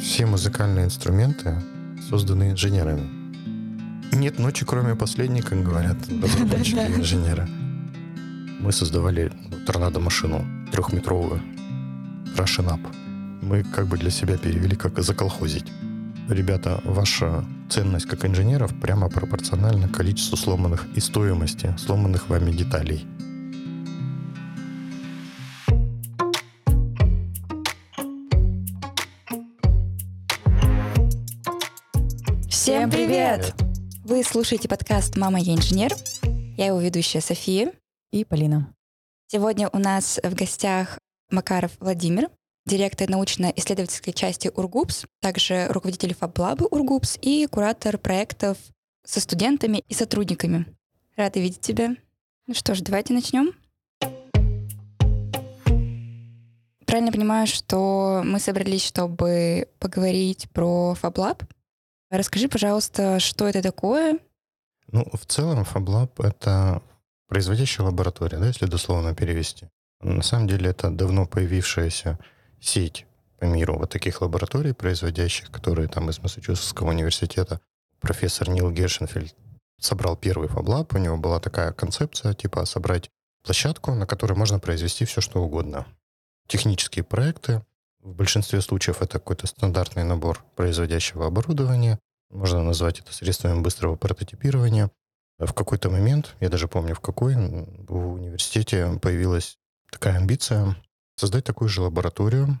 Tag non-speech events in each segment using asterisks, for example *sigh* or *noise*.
Все музыкальные инструменты созданы инженерами. Нет ночи, кроме последней, как говорят разработчики *laughs* инженера. Мы создавали торнадо-машину трехметровую, Russian Up. Мы как бы для себя перевели как заколхозить. Ребята, ваша ценность как инженеров прямо пропорциональна количеству сломанных и стоимости сломанных вами деталей. Привет! Вы слушаете подкаст «Мама, я инженер». Я его ведущая София. И Полина. Сегодня у нас в гостях Макаров Владимир, директор научно-исследовательской части УрГУПС, также руководитель фаблабы УрГУПС и куратор проектов со студентами и сотрудниками. Рада видеть тебя. Ну что ж, давайте начнем. Правильно понимаю, что мы собрались, чтобы поговорить про FabLab. Расскажи, пожалуйста, что это такое? Ну, в целом FabLab — это производящая лаборатория, да, если дословно перевести. На самом деле это давно появившаяся сеть по миру вот таких лабораторий, производящих, которые там из Массачусетского университета профессор Нил Гершенфельд собрал первый FabLab. У него была такая концепция, типа собрать площадку, на которой можно произвести все, что угодно. Технические проекты, в большинстве случаев это какой-то стандартный набор производящего оборудования. Можно назвать это средствами быстрого прототипирования. В какой-то момент, я даже помню в какой, в университете появилась такая амбиция создать такую же лабораторию.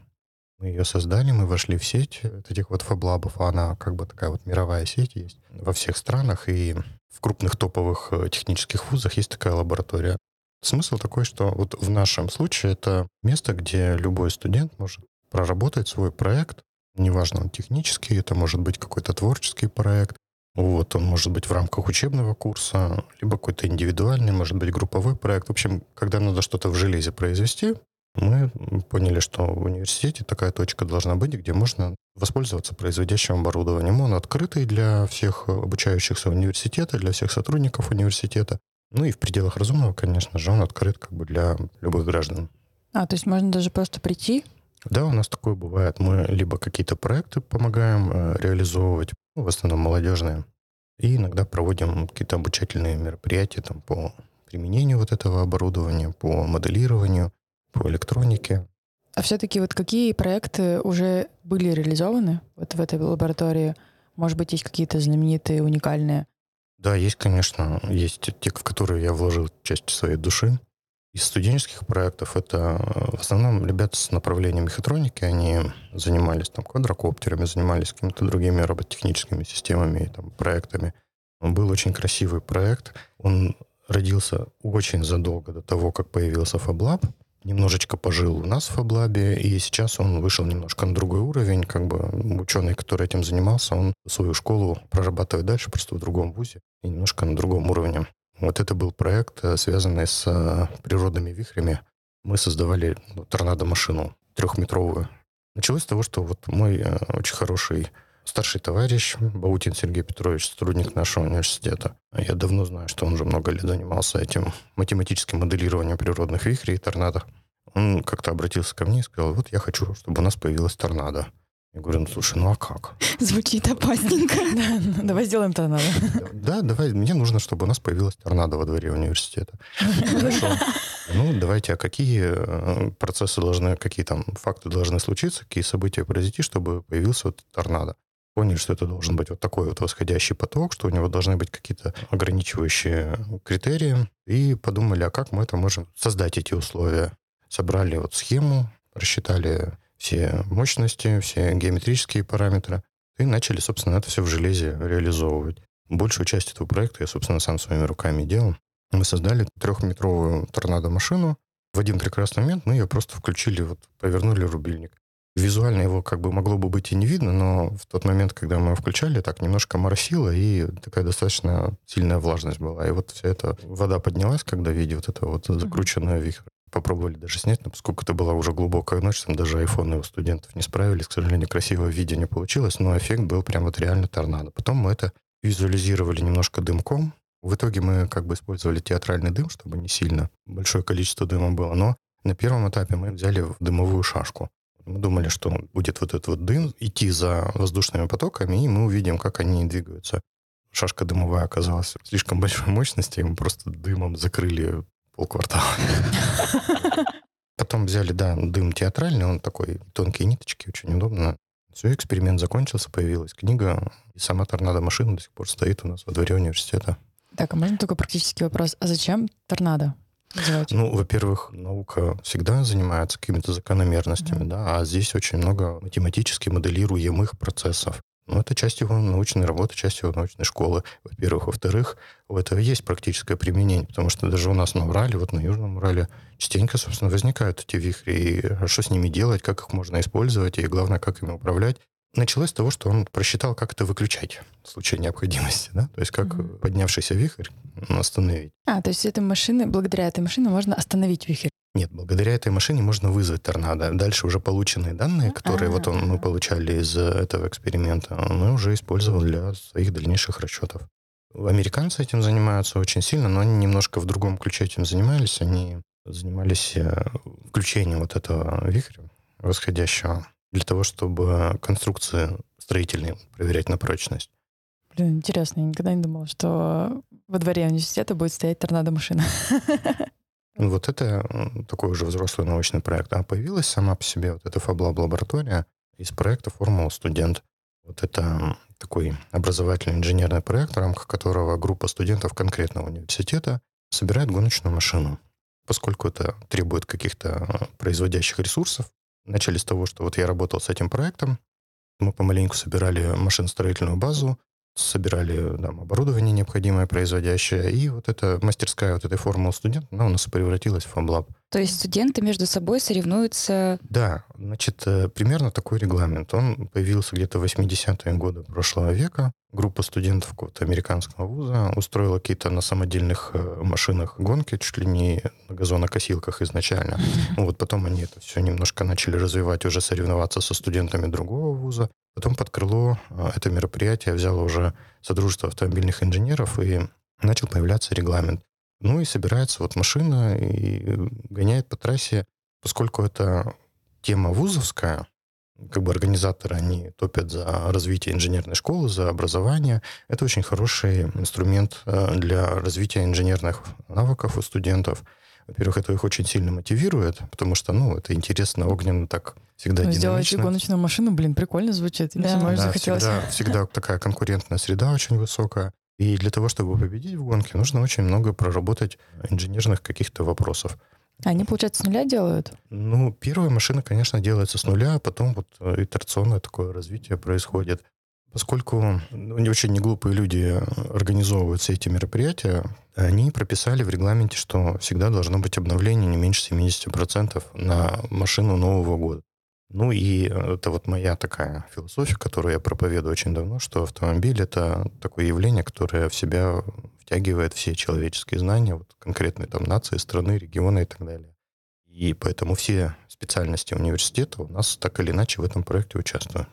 Мы ее создали, мы вошли в сеть этих вот фаблабов, а она как бы такая вот мировая сеть есть во всех странах, и в крупных топовых э, технических вузах есть такая лаборатория. Смысл такой, что вот в нашем случае это место, где любой студент может проработать свой проект, неважно, он технический, это может быть какой-то творческий проект, вот, он может быть в рамках учебного курса, либо какой-то индивидуальный, может быть, групповой проект. В общем, когда надо что-то в железе произвести, мы поняли, что в университете такая точка должна быть, где можно воспользоваться производящим оборудованием. Он открытый для всех обучающихся университета, для всех сотрудников университета. Ну и в пределах разумного, конечно же, он открыт как бы для любых граждан. А, то есть можно даже просто прийти да, у нас такое бывает. Мы либо какие-то проекты помогаем э, реализовывать, ну, в основном молодежные, и иногда проводим какие-то обучательные мероприятия там, по применению вот этого оборудования, по моделированию, по электронике. А все-таки вот какие проекты уже были реализованы вот в этой лаборатории? Может быть, есть какие-то знаменитые, уникальные? Да, есть, конечно. Есть те, в которые я вложил часть своей души. Из студенческих проектов это э, в основном ребята с направлением мехатроники, они занимались там квадрокоптерами, занимались какими-то другими роботехническими системами и там, проектами. Он был очень красивый проект. Он родился очень задолго до того, как появился FabLab. Немножечко пожил у нас в FabLab, и сейчас он вышел немножко на другой уровень. Как бы ученый, который этим занимался, он свою школу прорабатывает дальше, просто в другом вузе и немножко на другом уровне. Вот это был проект, э, связанный с э, природными вихрями. Мы создавали ну, торнадо-машину трехметровую. Началось с того, что вот мой э, очень хороший старший товарищ Баутин Сергей Петрович, сотрудник нашего университета. Я давно знаю, что он уже много лет занимался этим математическим моделированием природных вихрей и торнадо. Он как-то обратился ко мне и сказал, вот я хочу, чтобы у нас появилась торнадо. Я говорю, ну слушай, ну а как? *laughs* Звучит опасненько. *laughs* Давай сделаем торнадо. Да, давай, мне нужно, чтобы у нас появилась торнадо во дворе университета. Хорошо. Ну, давайте, а какие э, процессы должны, какие там факты должны случиться, какие события произойти, чтобы появился вот торнадо? Поняли, что это должен быть вот такой вот восходящий поток, что у него должны быть какие-то ограничивающие критерии. И подумали, а как мы это можем создать эти условия? Собрали вот схему, рассчитали все мощности, все геометрические параметры, и начали, собственно, это все в железе реализовывать. Большую часть этого проекта я, собственно, сам своими руками делал. Мы создали трехметровую торнадо-машину. В один прекрасный момент мы ее просто включили, вот повернули рубильник. Визуально его как бы могло бы быть и не видно, но в тот момент, когда мы его включали, так немножко моросило, и такая достаточно сильная влажность была. И вот вся эта вода поднялась, когда виде вот это вот закрученная вихрь попробовали даже снять, но поскольку это была уже глубокая ночь, там даже айфоны у студентов не справились, к сожалению, красивого видео не получилось, но эффект был прям вот реально торнадо. Потом мы это визуализировали немножко дымком. В итоге мы как бы использовали театральный дым, чтобы не сильно большое количество дыма было, но на первом этапе мы взяли дымовую шашку. Мы думали, что будет вот этот вот дым идти за воздушными потоками, и мы увидим, как они двигаются. Шашка дымовая оказалась слишком большой мощности, и мы просто дымом закрыли полквартала. *laughs* Потом взяли, да, дым театральный, он такой, тонкие ниточки, очень удобно. Все, эксперимент закончился, появилась книга, и сама торнадо машина до сих пор стоит у нас во дворе университета. Так, а можно только практический вопрос? А зачем торнадо? называть? Ну, во-первых, наука всегда занимается какими-то закономерностями, mm-hmm. да, а здесь очень много математически моделируемых процессов. Ну, это часть его научной работы, часть его научной школы, во-первых. Во-вторых, у этого есть практическое применение, потому что даже у нас на Урале, вот на Южном Урале, частенько, собственно, возникают эти вихри. И что с ними делать, как их можно использовать, и главное, как ими управлять. Началось с того, что он просчитал, как это выключать в случае необходимости, да, то есть как mm-hmm. поднявшийся вихрь остановить. А, то есть этой машины, благодаря этой машине можно остановить вихрь? Нет, благодаря этой машине можно вызвать торнадо. Дальше уже полученные данные, которые А-а-а. вот он, мы получали из этого эксперимента, мы уже использовали для своих дальнейших расчетов. Американцы этим занимаются очень сильно, но они немножко в другом ключе этим занимались. Они занимались э, включением вот этого вихря восходящего для того, чтобы конструкции строительные проверять на прочность. Блин, интересно, я никогда не думала, что во дворе университета будет стоять торнадо-машина. *laughs* Вот это такой уже взрослый научный проект. А появилась сама по себе вот эта FabLab-лаборатория из проекта «Формула студент». Вот это такой образовательный инженерный проект, в рамках которого группа студентов конкретного университета собирает гоночную машину. Поскольку это требует каких-то производящих ресурсов, начали с того, что вот я работал с этим проектом, мы помаленьку собирали машиностроительную базу, собирали там, оборудование необходимое, производящее, и вот эта мастерская вот этой формулы студент, она у нас превратилась в FabLab. То есть студенты между собой соревнуются? Да, значит, э, примерно такой регламент. Он появился где-то в 80-е годы прошлого века. Группа студентов какого-то американского вуза устроила какие-то на самодельных э, машинах гонки, чуть ли не на газонокосилках изначально. Ну, вот потом они это все немножко начали развивать, уже соревноваться со студентами другого вуза. Потом под крыло э, это мероприятие взяло уже Содружество автомобильных инженеров и начал появляться регламент. Ну и собирается вот машина и гоняет по трассе, поскольку это тема вузовская, как бы организаторы, они топят за развитие инженерной школы, за образование. Это очень хороший инструмент э, для развития инженерных навыков у студентов. Во-первых, это их очень сильно мотивирует, потому что, ну, это интересно, огненно так всегда ну, Сделать гоночную машину, блин, прикольно звучит. Да, да всегда, всегда такая конкурентная среда очень высокая. И для того, чтобы победить в гонке, нужно очень много проработать инженерных каких-то вопросов. Они, получается, с нуля делают? Ну, первая машина, конечно, делается с нуля, а потом вот э, итерационное такое развитие происходит. Поскольку ну, не очень неглупые люди организовывают все эти мероприятия, они прописали в регламенте, что всегда должно быть обновление не меньше 70% на машину Нового года. Ну и э, это вот моя такая философия, которую я проповедую очень давно, что автомобиль — это такое явление, которое в себя втягивает все человеческие знания, вот конкретной там нации, страны, региона и так далее. И поэтому все специальности университета у нас так или иначе в этом проекте участвуют.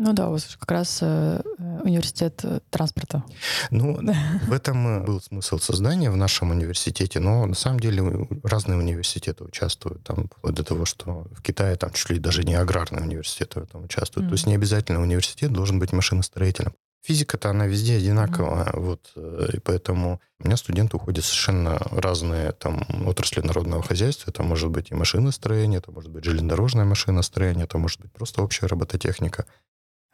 Ну да, у вас как раз э, э университет э, транспорта. Ну, *laughs* в этом был смысл создания в нашем университете, но на самом деле разные университеты участвуют, там, вплоть до того, что в Китае там чуть ли даже не аграрные университеты там участвуют. Mm-hmm. То есть не обязательно университет должен быть машиностроителем. Физика-то она везде одинаковая, mm-hmm. вот, э, и поэтому у меня студенты уходят совершенно разные там отрасли народного хозяйства. Это может быть и машиностроение, это может быть железнодорожное машиностроение, это может быть просто общая робототехника.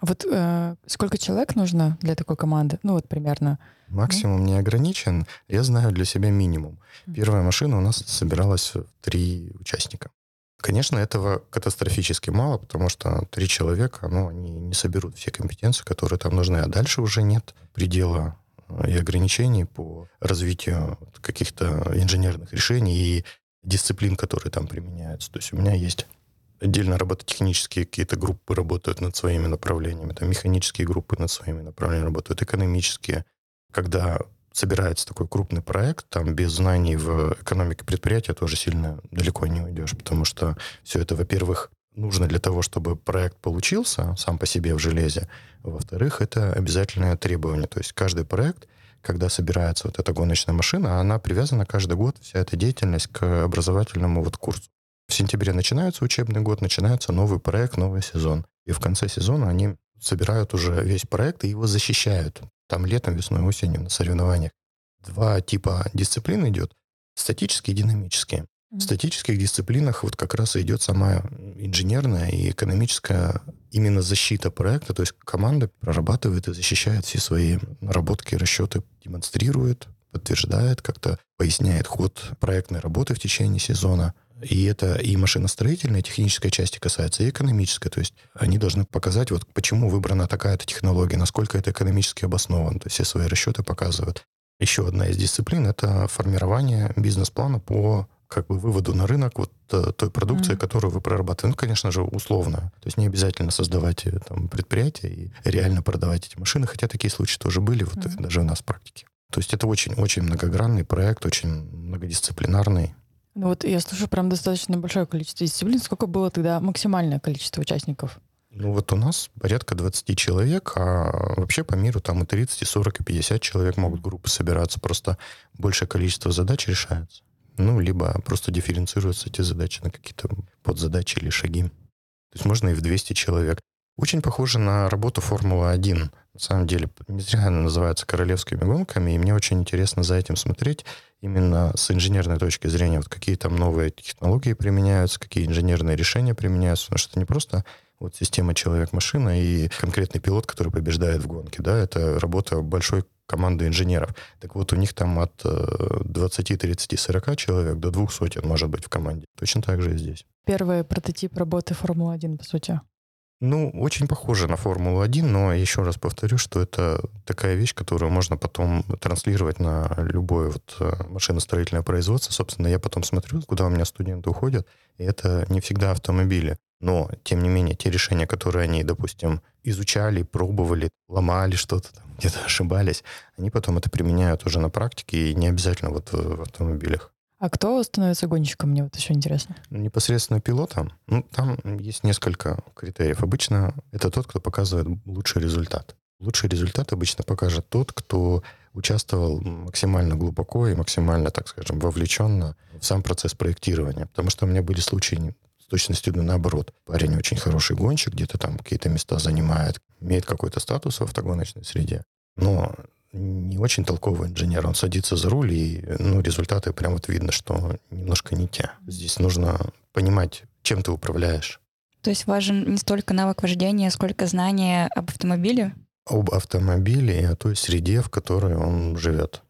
Вот э, сколько человек нужно для такой команды? Ну вот примерно. Максимум не ограничен. Я знаю для себя минимум. Первая машина у нас собиралась в три участника. Конечно, этого катастрофически мало, потому что три человека, ну, они не соберут все компетенции, которые там нужны, а дальше уже нет предела э, и ограничений по развитию каких-то инженерных решений и дисциплин, которые там применяются. То есть у меня есть Отдельно робототехнические какие-то группы работают над своими направлениями, там механические группы над своими направлениями работают, экономические. Когда собирается такой крупный проект, там без знаний в экономике предприятия тоже сильно далеко не уйдешь, потому что все это, во-первых, нужно для того, чтобы проект получился сам по себе в железе. Во-вторых, это обязательное требование. То есть каждый проект, когда собирается вот эта гоночная машина, она привязана каждый год, вся эта деятельность к образовательному вот курсу. В сентябре начинается учебный год, начинается новый проект, новый сезон. И в конце сезона они собирают уже весь проект и его защищают. Там летом, весной, осенью на соревнованиях. Два типа дисциплин идет. Статические и динамические. В статических дисциплинах вот как раз идет сама инженерная и экономическая именно защита проекта, то есть команда прорабатывает и защищает все свои наработки, расчеты, демонстрирует, подтверждает, как-то поясняет ход проектной работы в течение сезона. И это и машиностроительная, техническая части касается, и экономическая. То есть они должны показать, вот почему выбрана такая-то технология, насколько это экономически обосновано. То есть все свои расчеты показывают. Еще одна из дисциплин — это формирование бизнес-плана по как бы выводу на рынок вот э, той продукции, mm-hmm. которую вы прорабатываете. Ну, конечно же, условно. То есть не обязательно создавать э, там предприятие и реально продавать эти машины, хотя такие случаи тоже были вот mm-hmm. даже у нас в практике. То есть это очень-очень многогранный проект, очень многодисциплинарный. Ну вот я слышу прям достаточно большое количество дисциплин. Сколько было тогда максимальное количество участников? Ну вот у нас порядка 20 человек, а вообще по миру там и 30, и 40, и 50 человек могут группы собираться. Просто большее количество задач решается. Ну, либо просто дифференцируются эти задачи на какие-то подзадачи или шаги. То есть можно и в 200 человек. Очень похоже на работу Формулы-1. На самом деле, не зря она называется королевскими гонками, и мне очень интересно за этим смотреть именно с инженерной точки зрения, вот какие там новые технологии применяются, какие инженерные решения применяются, потому что это не просто вот система человек-машина и конкретный пилот, который побеждает в гонке, да, это работа большой команды инженеров. Так вот, у них там от 20, 30, 40 человек до двух сотен может быть в команде. Точно так же и здесь. Первый прототип работы Формулы-1, по сути. Ну, очень похоже на Формулу-1, но еще раз повторю, что это такая вещь, которую можно потом транслировать на любое вот э, машиностроительное производство. Собственно, я потом смотрю, куда у меня студенты уходят, и это не всегда автомобили. Но, тем не менее, те решения, которые они, допустим, изучали, пробовали, ломали что-то, *laughs* где-то ошибались, они потом это применяют уже на практике, и не обязательно вот в автомобилях. А кто становится гонщиком, мне вот еще интересно? Непосредственно пилотом, ну, там есть несколько критериев. Обычно это тот, кто показывает лучший результат. Лучший результат обычно покажет тот, кто участвовал максимально глубоко и максимально, так скажем, вовлеченно в сам процесс проектирования. Потому что у меня были случаи с точностью да наоборот. Парень очень хороший гонщик, где-то там какие-то места занимает, имеет какой-то статус в автогоночной среде. Но не очень толковый инженер. Он садится за руль, и ну, результаты прям вот видно, что немножко не те. Здесь нужно понимать, чем ты управляешь. То есть важен не столько навык вождения, сколько знание об автомобиле? Об автомобиле и о той среде, в которой он живет.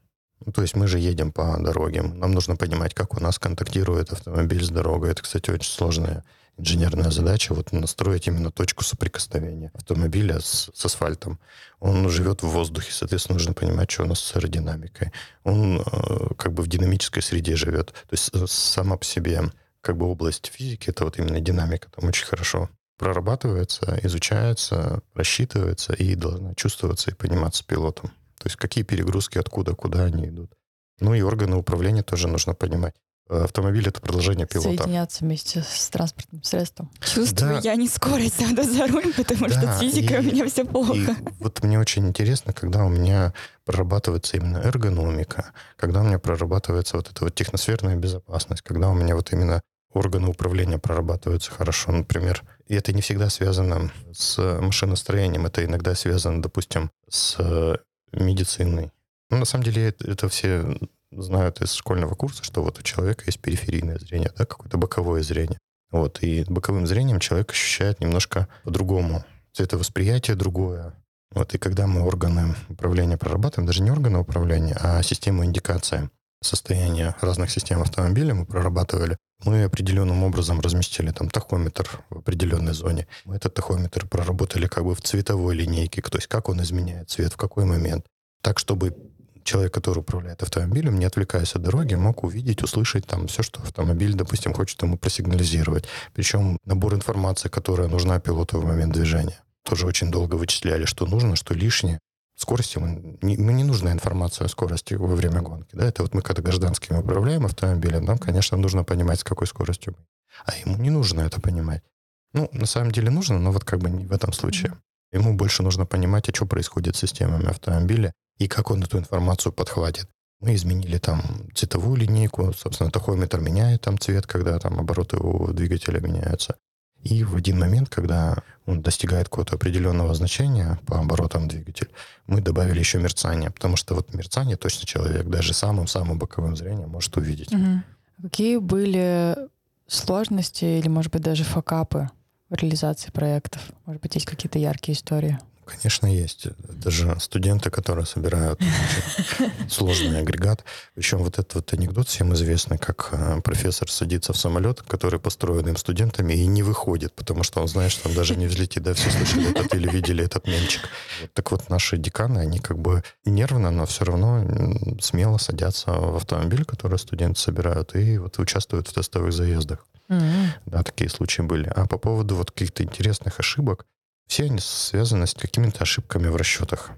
Ну, то есть мы же едем по дороге. Нам нужно понимать, как у нас контактирует автомобиль с дорогой. Это, кстати, очень сложная инженерная задача вот настроить именно точку соприкосновения автомобиля с, с асфальтом. Он живет в воздухе, соответственно, нужно понимать, что у нас с аэродинамикой. Он э, как бы в динамической среде живет. То есть э, сама по себе как бы область физики, это вот именно динамика, там очень хорошо прорабатывается, изучается, рассчитывается и должна чувствоваться и пониматься пилотом. То есть какие перегрузки, откуда, куда они идут. Ну и органы управления тоже нужно понимать. Э, автомобиль — это продолжение пилота. Соединяться вместе с транспортным средством. Чувствую, да. я не скорость надо за руль, потому да, что физика и, у меня все плохо. И вот мне очень интересно, когда у меня прорабатывается именно эргономика, когда у меня прорабатывается вот эта вот техносферная безопасность, когда у меня вот именно органы управления прорабатываются хорошо, например. И это не всегда связано с машиностроением, это иногда связано, допустим, с медициной. Ну, на самом деле, это, это все знают из школьного курса, что вот у человека есть периферийное зрение, да, какое-то боковое зрение. Вот, и боковым зрением человек ощущает немножко по-другому. Цветовосприятие другое. Вот, и когда мы органы управления прорабатываем, даже не органы управления, а систему индикации состояния разных систем автомобиля мы прорабатывали, мы определенным образом разместили там тахометр в определенной зоне. Мы этот тахометр проработали как бы в цветовой линейке, то есть как он изменяет цвет, в какой момент. Так, чтобы человек, который управляет автомобилем, не отвлекаясь от дороги, мог увидеть, услышать там все, что автомобиль, допустим, хочет ему просигнализировать. Причем набор информации, которая нужна пилоту в момент движения. Тоже очень долго вычисляли, что нужно, что лишнее. Скорости мы не, мы не нужна информация о скорости во время гонки. Да? Это вот мы когда гражданским управляем автомобилем, нам, конечно, нужно понимать, с какой скоростью. А ему не нужно это понимать. Ну, на самом деле нужно, но вот как бы не в этом случае. Ему больше нужно понимать, а что происходит с системами автомобиля и как он эту информацию подхватит. Мы изменили там цветовую линейку, собственно, тахометр меняет там цвет, когда там обороты у двигателя меняются. И в один момент, когда он достигает какого-то определенного значения по оборотам двигателя, мы добавили еще мерцание, потому что вот мерцание точно человек даже самым-самым боковым зрением может увидеть. Угу. Какие были сложности или, может быть, даже факапы в реализации проектов? Может быть, есть какие-то яркие истории? Конечно, есть. Это же студенты, которые собирают сложный агрегат. Причем вот этот вот анекдот всем известный, как э, профессор садится в самолет, который построен им студентами, и не выходит, потому что он знает, что он даже не взлетит. Да, все слышали этот или видели этот мемчик. Так вот, наши деканы, они как бы нервно, но все равно смело садятся в автомобиль, который студенты собирают, и вот участвуют в тестовых заездах. Mm-hmm. Да, такие случаи были. А по поводу вот каких-то интересных ошибок, все они связаны с какими-то ошибками в расчетах.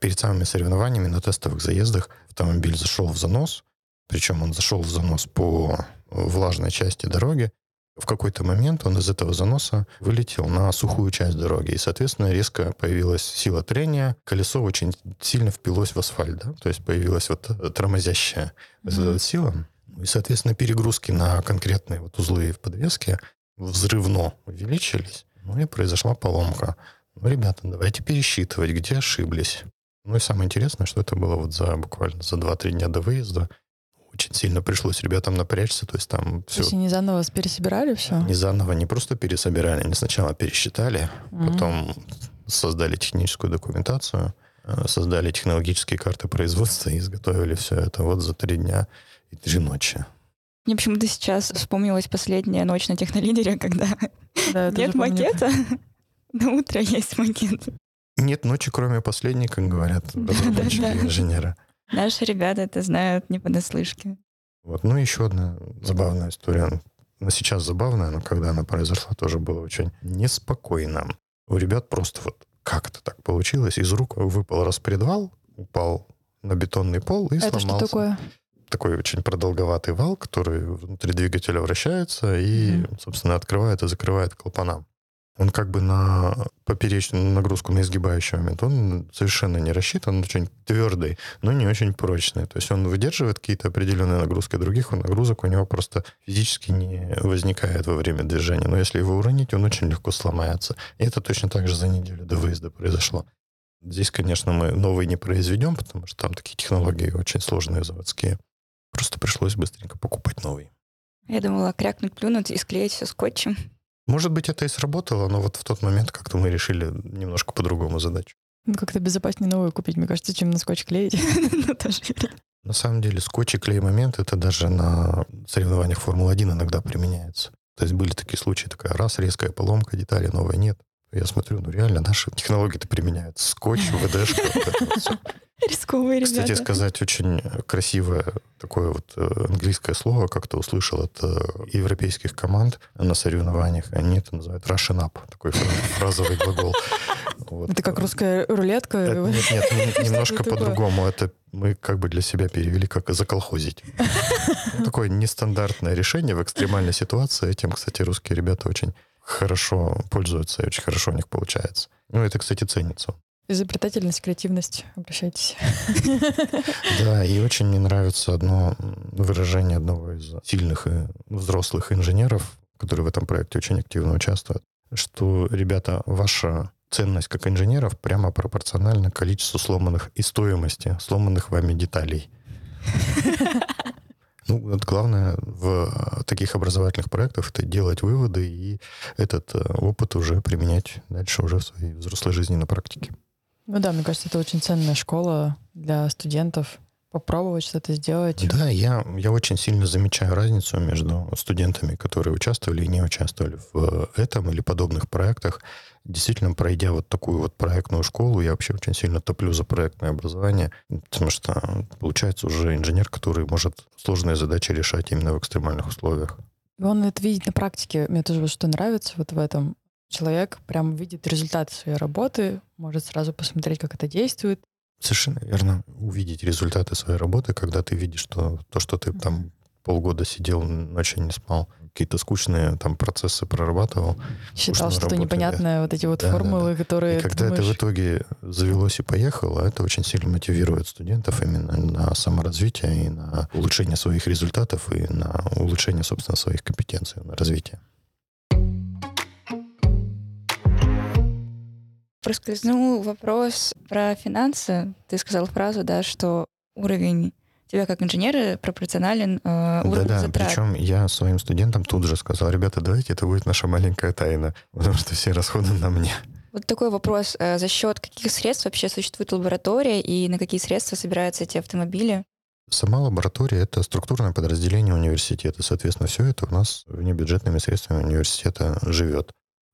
Перед самыми соревнованиями на тестовых заездах автомобиль зашел в занос, причем он зашел в занос по влажной части дороги. В какой-то момент он из этого заноса вылетел на сухую часть дороги, и, соответственно, резко появилась сила трения, колесо очень сильно впилось в асфальт, да? то есть появилась вот тормозящая mm-hmm. сила, и, соответственно, перегрузки на конкретные вот узлы в подвеске взрывно увеличились, ну и произошла поломка. Ну, ребята, давайте пересчитывать, где ошиблись. Ну и самое интересное, что это было вот за буквально за 2-3 дня до выезда. Очень сильно пришлось ребятам напрячься, то есть там все... То есть они заново пересобирали все? Не заново, не просто пересобирали, они сначала пересчитали, mm-hmm. потом создали техническую документацию, э, создали технологические карты производства и изготовили все это вот за три дня и три ночи. Мне почему-то сейчас вспомнилась последняя ночь на технолидере, *laughs* когда да, нет макета, *laughs* на утро есть макет. Нет ночи, кроме последней, как говорят *laughs* разработчики инженера. Наши ребята это знают не понаслышке. Вот. Ну, еще одна забавная история. Она сейчас забавная, но когда она произошла, тоже было очень неспокойно. У ребят просто вот как это так получилось? Из рук выпал распредвал, упал на бетонный пол и это сломался. Это что такое? Такой очень продолговатый вал, который внутри двигателя вращается и, mm-hmm. собственно, открывает и закрывает клапана. Он как бы на поперечную нагрузку, на изгибающий момент, он совершенно не рассчитан, он очень твердый, но не очень прочный. То есть он выдерживает какие-то определенные нагрузки, других нагрузок у него просто физически не возникает во время движения. Но если его уронить, он очень легко сломается. И это точно так же за неделю до выезда произошло. Здесь, конечно, мы новый не произведем, потому что там такие технологии очень сложные заводские. Просто пришлось быстренько покупать новый. Я думала, крякнуть, плюнуть и склеить все скотчем. Может быть, это и сработало, но вот в тот момент как-то мы решили немножко по-другому задачу. Ну, как-то безопаснее новую купить, мне кажется, чем на скотч клеить. *laughs* На самом деле, скотч и клей-момент это даже на соревнованиях Формулы-1 иногда применяется. То есть были такие случаи, такая раз, резкая поломка, детали новой нет. Я смотрю, ну реально, наши технологии-то применяют. Скотч, *laughs* ВДшка, Рисковые ребята. Кстати сказать, очень красивое такое вот э, английское слово, как-то услышал от э, европейских команд на соревнованиях. Они это называют Russian up, такой *laughs* фразовый глагол. Вот. Это как русская рулетка? Это, нет, нет, *laughs* немножко по-другому. Это мы как бы для себя перевели как заколхозить. Такое нестандартное решение в экстремальной ситуации. Этим, кстати, русские ребята очень хорошо пользуются и очень хорошо у них получается. Ну, это, кстати, ценится. Изобретательность, креативность, обращайтесь. *laughs* Да, и очень мне нравится одно выражение одного из сильных и взрослых инженеров, которые в этом проекте очень активно участвуют, что, ребята, ваша ценность как инженеров прямо пропорциональна количеству сломанных и стоимости сломанных вами деталей. *laughs* Ну, вот главное в таких образовательных проектах это делать выводы и этот э, опыт уже применять дальше уже в своей взрослой жизни на практике. Ну да, мне кажется, это очень ценная школа для студентов. Попробовать что-то сделать. Да, я, я очень сильно замечаю разницу между студентами, которые участвовали и не участвовали в этом или подобных проектах. Действительно, пройдя вот такую вот проектную школу, я вообще очень сильно топлю за проектное образование, потому что получается уже инженер, который может сложные задачи решать именно в экстремальных условиях. Он это видит на практике. Мне тоже вот что нравится вот в этом человек прям видит результат своей работы, может сразу посмотреть, как это действует. Совершенно верно. Увидеть результаты своей работы, когда ты видишь, что то, что ты там полгода сидел, ночью не спал, какие-то скучные там процессы прорабатывал. Считал что-то непонятное, вот эти вот Да, да, формулы, которые... И когда это в думаешь, итоге завелось и поехало, это очень сильно мотивирует студентов именно на саморазвитие и на улучшение своих результатов и на улучшение, собственно, своих компетенций, на развитие. Проскользнул вопрос про финансы. Ты сказал фразу, да, что уровень тебя как инженера пропорционален э, уровню Да-да, затрат. причем я своим студентам тут же сказал, ребята, давайте это будет наша маленькая тайна, потому что все расходы на мне. Вот такой вопрос. э, За счет каких средств вообще существует лаборатория и на какие средства собираются эти автомобили? Сама лаборатория — это структурное подразделение университета. Соответственно, все это у нас внебюджетными средствами университета живет.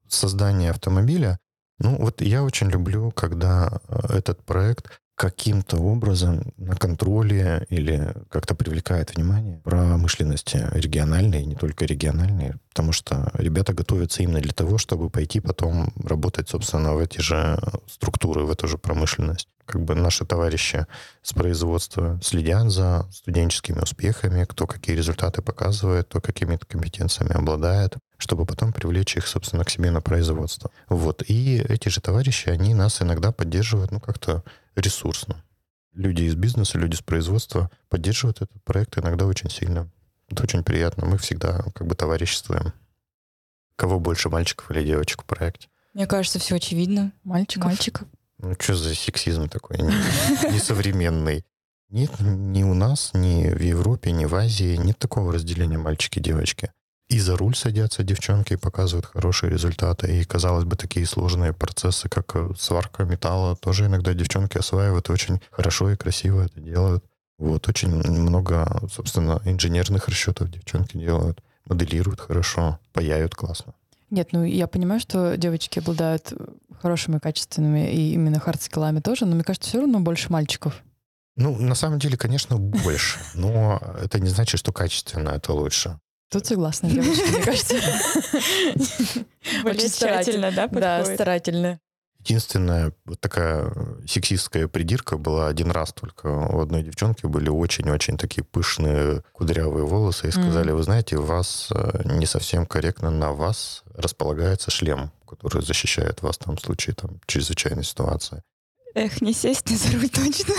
Создание автомобиля, ну вот я очень люблю, когда э, этот проект каким-то образом на контроле или как-то привлекает внимание промышленности региональной, не только региональной, потому что ребята готовятся именно для того, чтобы пойти потом работать, собственно, в эти же структуры, в эту же промышленность. Как бы наши товарищи с производства следят за студенческими успехами, кто какие результаты показывает, кто какими-то компетенциями обладает, чтобы потом привлечь их, собственно, к себе на производство. Вот. И эти же товарищи, они нас иногда поддерживают, ну, как-то ресурсно. Люди из бизнеса, люди с производства поддерживают этот проект иногда очень сильно. Это очень приятно. Мы всегда как бы товариществуем. Кого больше, мальчиков или девочек в проекте? Мне кажется, все очевидно. Мальчиков. Мальчиков. Ну, что за сексизм такой не- несовременный? Нет, ни у нас, ни в Европе, ни в Азии нет такого разделения мальчики-девочки. И за руль садятся девчонки и показывают хорошие результаты. И, казалось бы, такие сложные процессы, как э, сварка металла, тоже иногда девчонки осваивают очень хорошо и красиво это делают. Вот, очень много, собственно, инженерных расчетов девчонки делают, моделируют хорошо, паяют классно. Нет, ну я понимаю, что девочки обладают хорошими, качественными и именно хардскиллами тоже, но мне кажется, все равно больше мальчиков. Ну, на самом деле, конечно, больше, но это не значит, что качественно это лучше. Тут согласна, девочки, мне кажется. *laughs* Очень тщательно, да, Да, старательно. Единственная вот такая сексистская придирка была один раз только. У одной девчонки были очень-очень такие пышные кудрявые волосы и сказали, вы знаете, у вас э, не совсем корректно на вас располагается шлем, который защищает вас там в случае там, чрезвычайной ситуации. Эх, ни сесть ни за руль точно.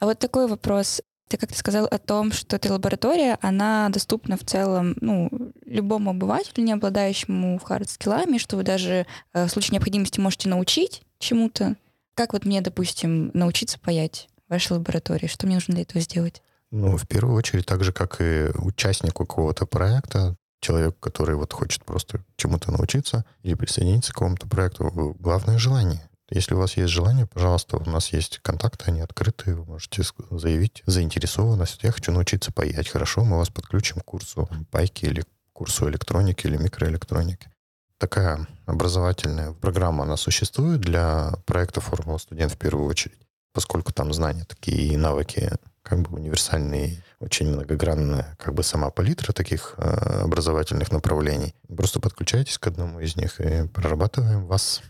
А вот такой вопрос. Ты как-то сказал о том, что эта лаборатория, она доступна в целом ну, любому обывателю, не обладающему хардскиллами, что вы даже э, в случае необходимости можете научить чему-то. Как вот мне, допустим, научиться паять в вашей лаборатории? Что мне нужно для этого сделать? Ну, в первую очередь, так же, как и участнику какого-то проекта, человек, который вот хочет просто чему-то научиться или присоединиться к какому-то проекту, главное желание. Если у вас есть желание, пожалуйста, у нас есть контакты, они открыты, вы можете заявить заинтересованность. Я хочу научиться паять. Хорошо, мы вас подключим к курсу пайки или курсу электроники или микроэлектроники. Такая образовательная программа, она существует для проекта «Формула студент» в первую очередь, поскольку там знания такие и навыки как бы универсальные, очень многогранная как бы сама палитра таких э, образовательных направлений. Просто подключайтесь к одному из них и прорабатываем вас.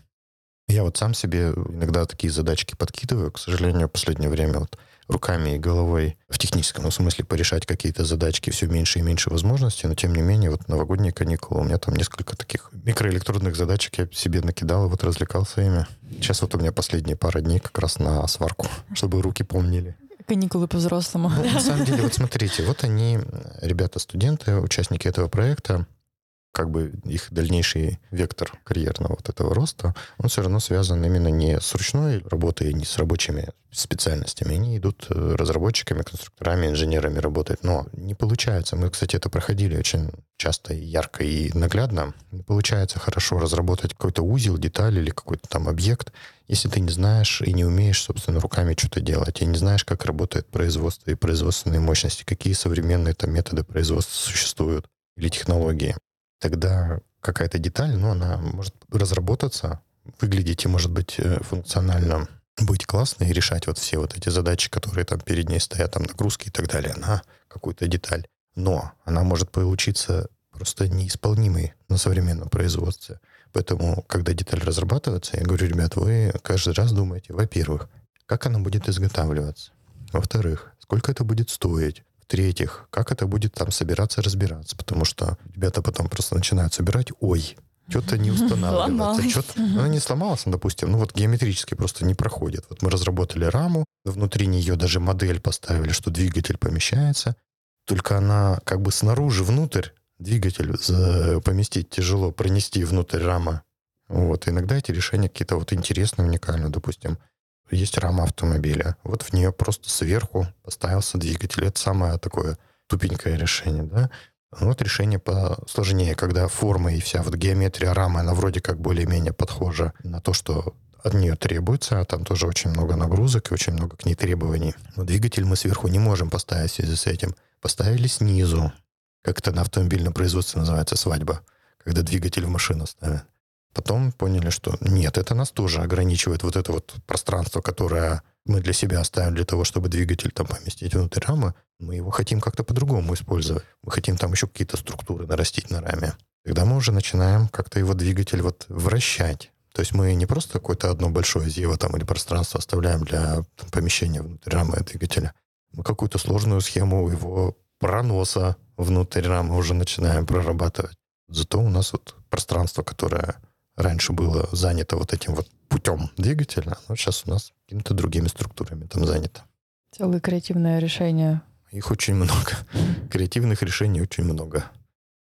Я вот сам себе иногда такие задачки подкидываю. К сожалению, в последнее время вот руками и головой в техническом смысле порешать какие-то задачки все меньше и меньше возможностей, но тем не менее вот новогодние каникулы, у меня там несколько таких микроэлектронных задачек я себе накидал и вот развлекался ими. Сейчас вот у меня последние пара дней как раз на сварку, чтобы руки помнили. Каникулы по-взрослому. Ну, на самом деле, вот смотрите, вот они, ребята-студенты, участники этого проекта, как бы их дальнейший вектор карьерного вот этого роста, он все равно связан именно не с ручной работой, не с рабочими специальностями. Они идут э, разработчиками, конструкторами, инженерами работать. Но не получается. Мы, кстати, это проходили очень часто и ярко и наглядно. Не получается хорошо разработать какой-то узел, деталь или какой-то там объект, если ты не знаешь и не умеешь, собственно, руками что-то делать, и не знаешь, как работает производство и производственные мощности, какие современные там методы производства существуют или технологии тогда какая-то деталь, ну, она может разработаться, выглядеть и, может быть, э, функционально быть классной и решать вот все вот эти задачи, которые там перед ней стоят, там нагрузки и так далее, на какую-то деталь. Но она может получиться просто неисполнимой на современном производстве. Поэтому, когда деталь разрабатывается, я говорю, ребят, вы каждый раз думаете, во-первых, как она будет изготавливаться, во-вторых, сколько это будет стоить, В-третьих, как это будет там собираться, разбираться, потому что ребята потом просто начинают собирать, ой, что-то не *laughs* устанавливается. Что-то, ну, не сломалось, допустим, ну вот геометрически просто не проходит. Вот мы разработали раму, внутри нее даже модель поставили, что двигатель помещается, только она как бы снаружи, внутрь, двигатель поместить тяжело, пронести внутрь рама. Вот, иногда эти решения какие-то вот интересные, уникальные, допустим. Есть рама автомобиля, вот в нее просто сверху поставился двигатель. Это самое такое тупенькое решение, да. Вот решение посложнее, когда форма и вся вот геометрия рамы, она вроде как более-менее подхожа на то, что от нее требуется, а там тоже очень много нагрузок и очень много к ней требований. Но двигатель мы сверху не можем поставить в связи с этим. Поставили снизу. Как это на автомобильном производстве называется, свадьба. Когда двигатель в машину ставят. Потом поняли, что нет, это нас тоже ограничивает вот это вот пространство, которое мы для себя оставим для того, чтобы двигатель там поместить внутрь рамы. Мы его хотим как-то по-другому использовать. Мы хотим там еще какие-то структуры нарастить на раме. Тогда мы уже начинаем как-то его двигатель вот вращать. То есть мы не просто какое-то одно большое зево там или пространство оставляем для там, помещения внутрь рамы двигателя. Мы какую-то сложную схему его проноса внутрь рамы уже начинаем прорабатывать. Зато у нас вот пространство, которое раньше было занято вот этим вот путем двигателя, но сейчас у нас какими-то другими структурами там занято. Целое креативное решение. Их очень много. *laughs* Креативных решений очень много.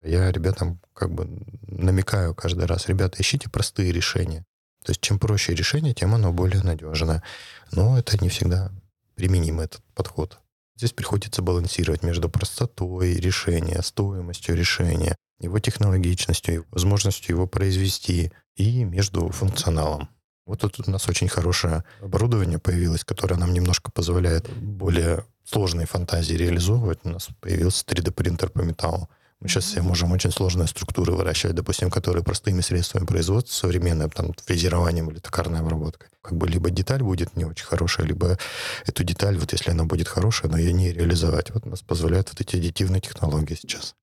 Я ребятам как бы намекаю каждый раз, ребята, ищите простые решения. То есть чем проще решение, тем оно более надежно. Но это не всегда применим этот подход. Здесь приходится балансировать между простотой решения, стоимостью решения, его технологичностью, возможностью его произвести и между функционалом. Вот тут у нас очень хорошее оборудование появилось, которое нам немножко позволяет более сложные фантазии реализовывать. У нас появился 3D-принтер по металлу. Мы сейчас себе можем очень сложные структуры выращивать, допустим, которые простыми средствами производства, современным, там, фрезерованием или токарной обработкой. Как бы либо деталь будет не очень хорошая, либо эту деталь, вот если она будет хорошая, но ее не реализовать. Вот нас позволяют вот эти аддитивные технологии сейчас.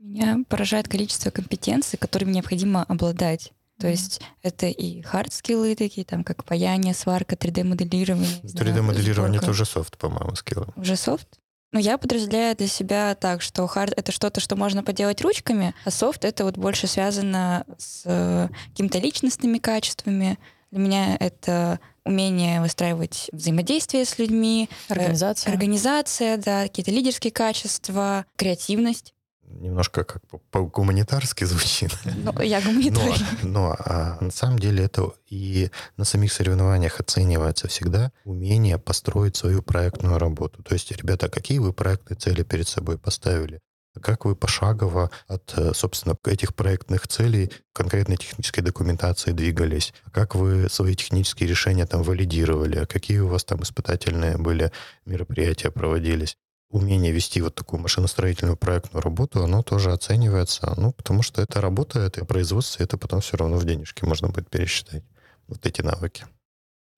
Меня поражает количество компетенций, которыми необходимо обладать. То есть это и хард-скиллы такие, там, как паяние, сварка, 3D-моделирование. 3D-моделирование — это уже софт, по-моему, скиллы. Уже софт? Ну, я подразделяю для себя так, что хард — это что-то, что можно поделать ручками, а софт — это вот больше связано с э, какими-то личностными качествами. Для меня это умение выстраивать взаимодействие с людьми. Э, организация. Организация, да, какие-то лидерские качества, креативность немножко как по-гуманитарски *laughs* звучит. Ну, я гуманитарий. Но, но а на самом деле это и на самих соревнованиях оценивается всегда умение построить свою проектную работу. То есть, ребята, какие вы проектные цели перед собой поставили? Как вы пошагово от, э, собственно, этих проектных целей конкретной технической документации двигались? Как вы свои технические решения там валидировали? Какие у вас там испытательные были мероприятия проводились? Умение вести вот такую машиностроительную проектную работу, оно тоже оценивается, ну, потому что это работа, это производство, это потом все равно в денежки можно будет пересчитать. Вот эти навыки.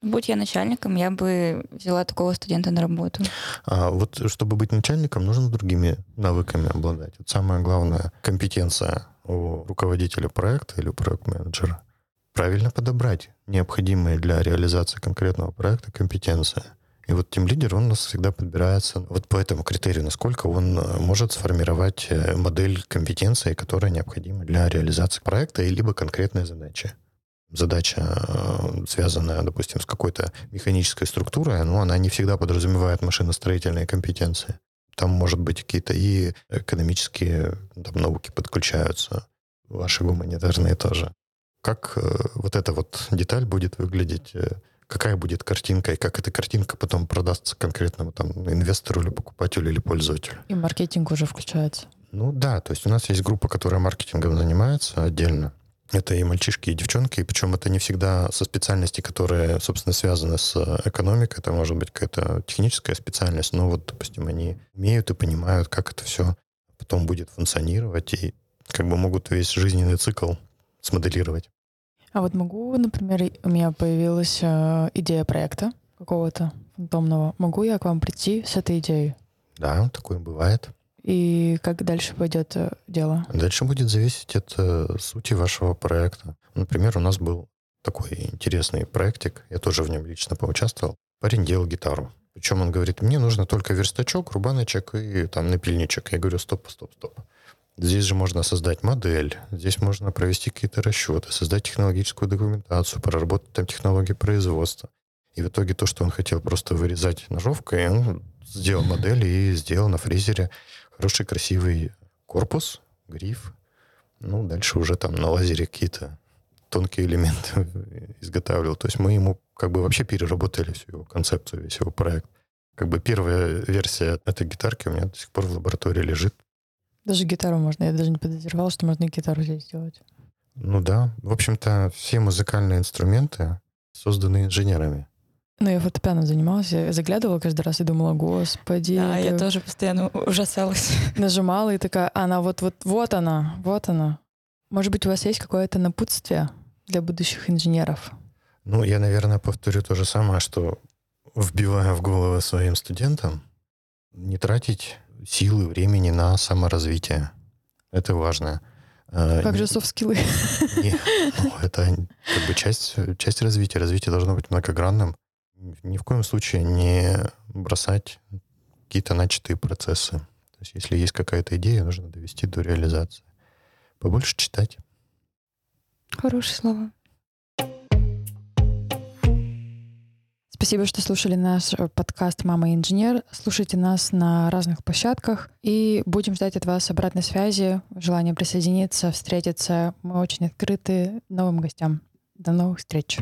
Будь я начальником, я бы взяла такого студента на работу. А вот чтобы быть начальником, нужно другими навыками обладать. Вот самая главная компетенция у руководителя проекта или проект-менеджера правильно подобрать необходимые для реализации конкретного проекта компетенции – и вот тем лидер, он у нас всегда подбирается вот по этому критерию, насколько он э, может сформировать э, модель компетенции, которая необходима для реализации проекта, либо конкретной задачи. Задача, э, связанная, допустим, с какой-то механической структурой, но она не всегда подразумевает машиностроительные компетенции. Там, может быть, какие-то и экономические там, науки подключаются, ваши гуманитарные тоже. Как вот эта вот деталь будет выглядеть какая будет картинка и как эта картинка потом продастся конкретному там инвестору или покупателю или пользователю. И маркетинг уже включается. Ну да, то есть у нас есть группа, которая маркетингом занимается отдельно. Это и мальчишки, и девчонки, и причем это не всегда со специальности, которые, собственно, связаны с экономикой, это может быть какая-то техническая специальность, но вот, допустим, они умеют и понимают, как это все потом будет функционировать, и как бы могут весь жизненный цикл смоделировать. А вот могу, например, у меня появилась э, идея проекта какого-то фантомного. Могу я к вам прийти с этой идеей? Да, такое бывает. И как дальше пойдет э, дело? Дальше будет зависеть от э, сути вашего проекта. Например, у нас был такой интересный проектик, я тоже в нем лично поучаствовал. Парень делал гитару. Причем он говорит, мне нужно только верстачок, рубаночек и там напильничек. Я говорю, стоп, стоп, стоп. Здесь же можно создать модель, здесь можно провести какие-то расчеты, создать технологическую документацию, проработать там технологии производства. И в итоге то, что он хотел просто вырезать ножовкой, он сделал модель и сделал на фрезере хороший красивый корпус, гриф. Ну, дальше уже там на лазере какие-то тонкие элементы *laughs* изготавливал. То есть мы ему как бы вообще переработали всю его концепцию, весь его проект. Как бы первая версия этой гитарки у меня до сих пор в лаборатории лежит. Даже гитару можно. Я даже не подозревал, что можно и гитару здесь сделать. Ну да. В общем-то, все музыкальные инструменты созданы инженерами. Ну, я фортепиано занималась, я заглядывала каждый раз и думала, господи. Да, я тоже постоянно ужасалась. *laughs* Нажимала и такая, она вот-вот, вот она, вот она. Может быть, у вас есть какое-то напутствие для будущих инженеров? Ну, я, наверное, повторю то же самое, что вбивая в головы своим студентам, не тратить силы, времени на саморазвитие. Это важно. А, как же софт-скиллы? Ну, это как бы часть, часть развития. Развитие должно быть многогранным. Ни в коем случае не бросать какие-то начатые процессы. То есть если есть какая-то идея, нужно довести до реализации. Побольше читать. Хорошее слово. Спасибо, что слушали наш э, подкаст «Мама инженер». Слушайте нас на разных площадках и будем ждать от вас обратной связи, желания присоединиться, встретиться. Мы очень открыты новым гостям. До новых встреч.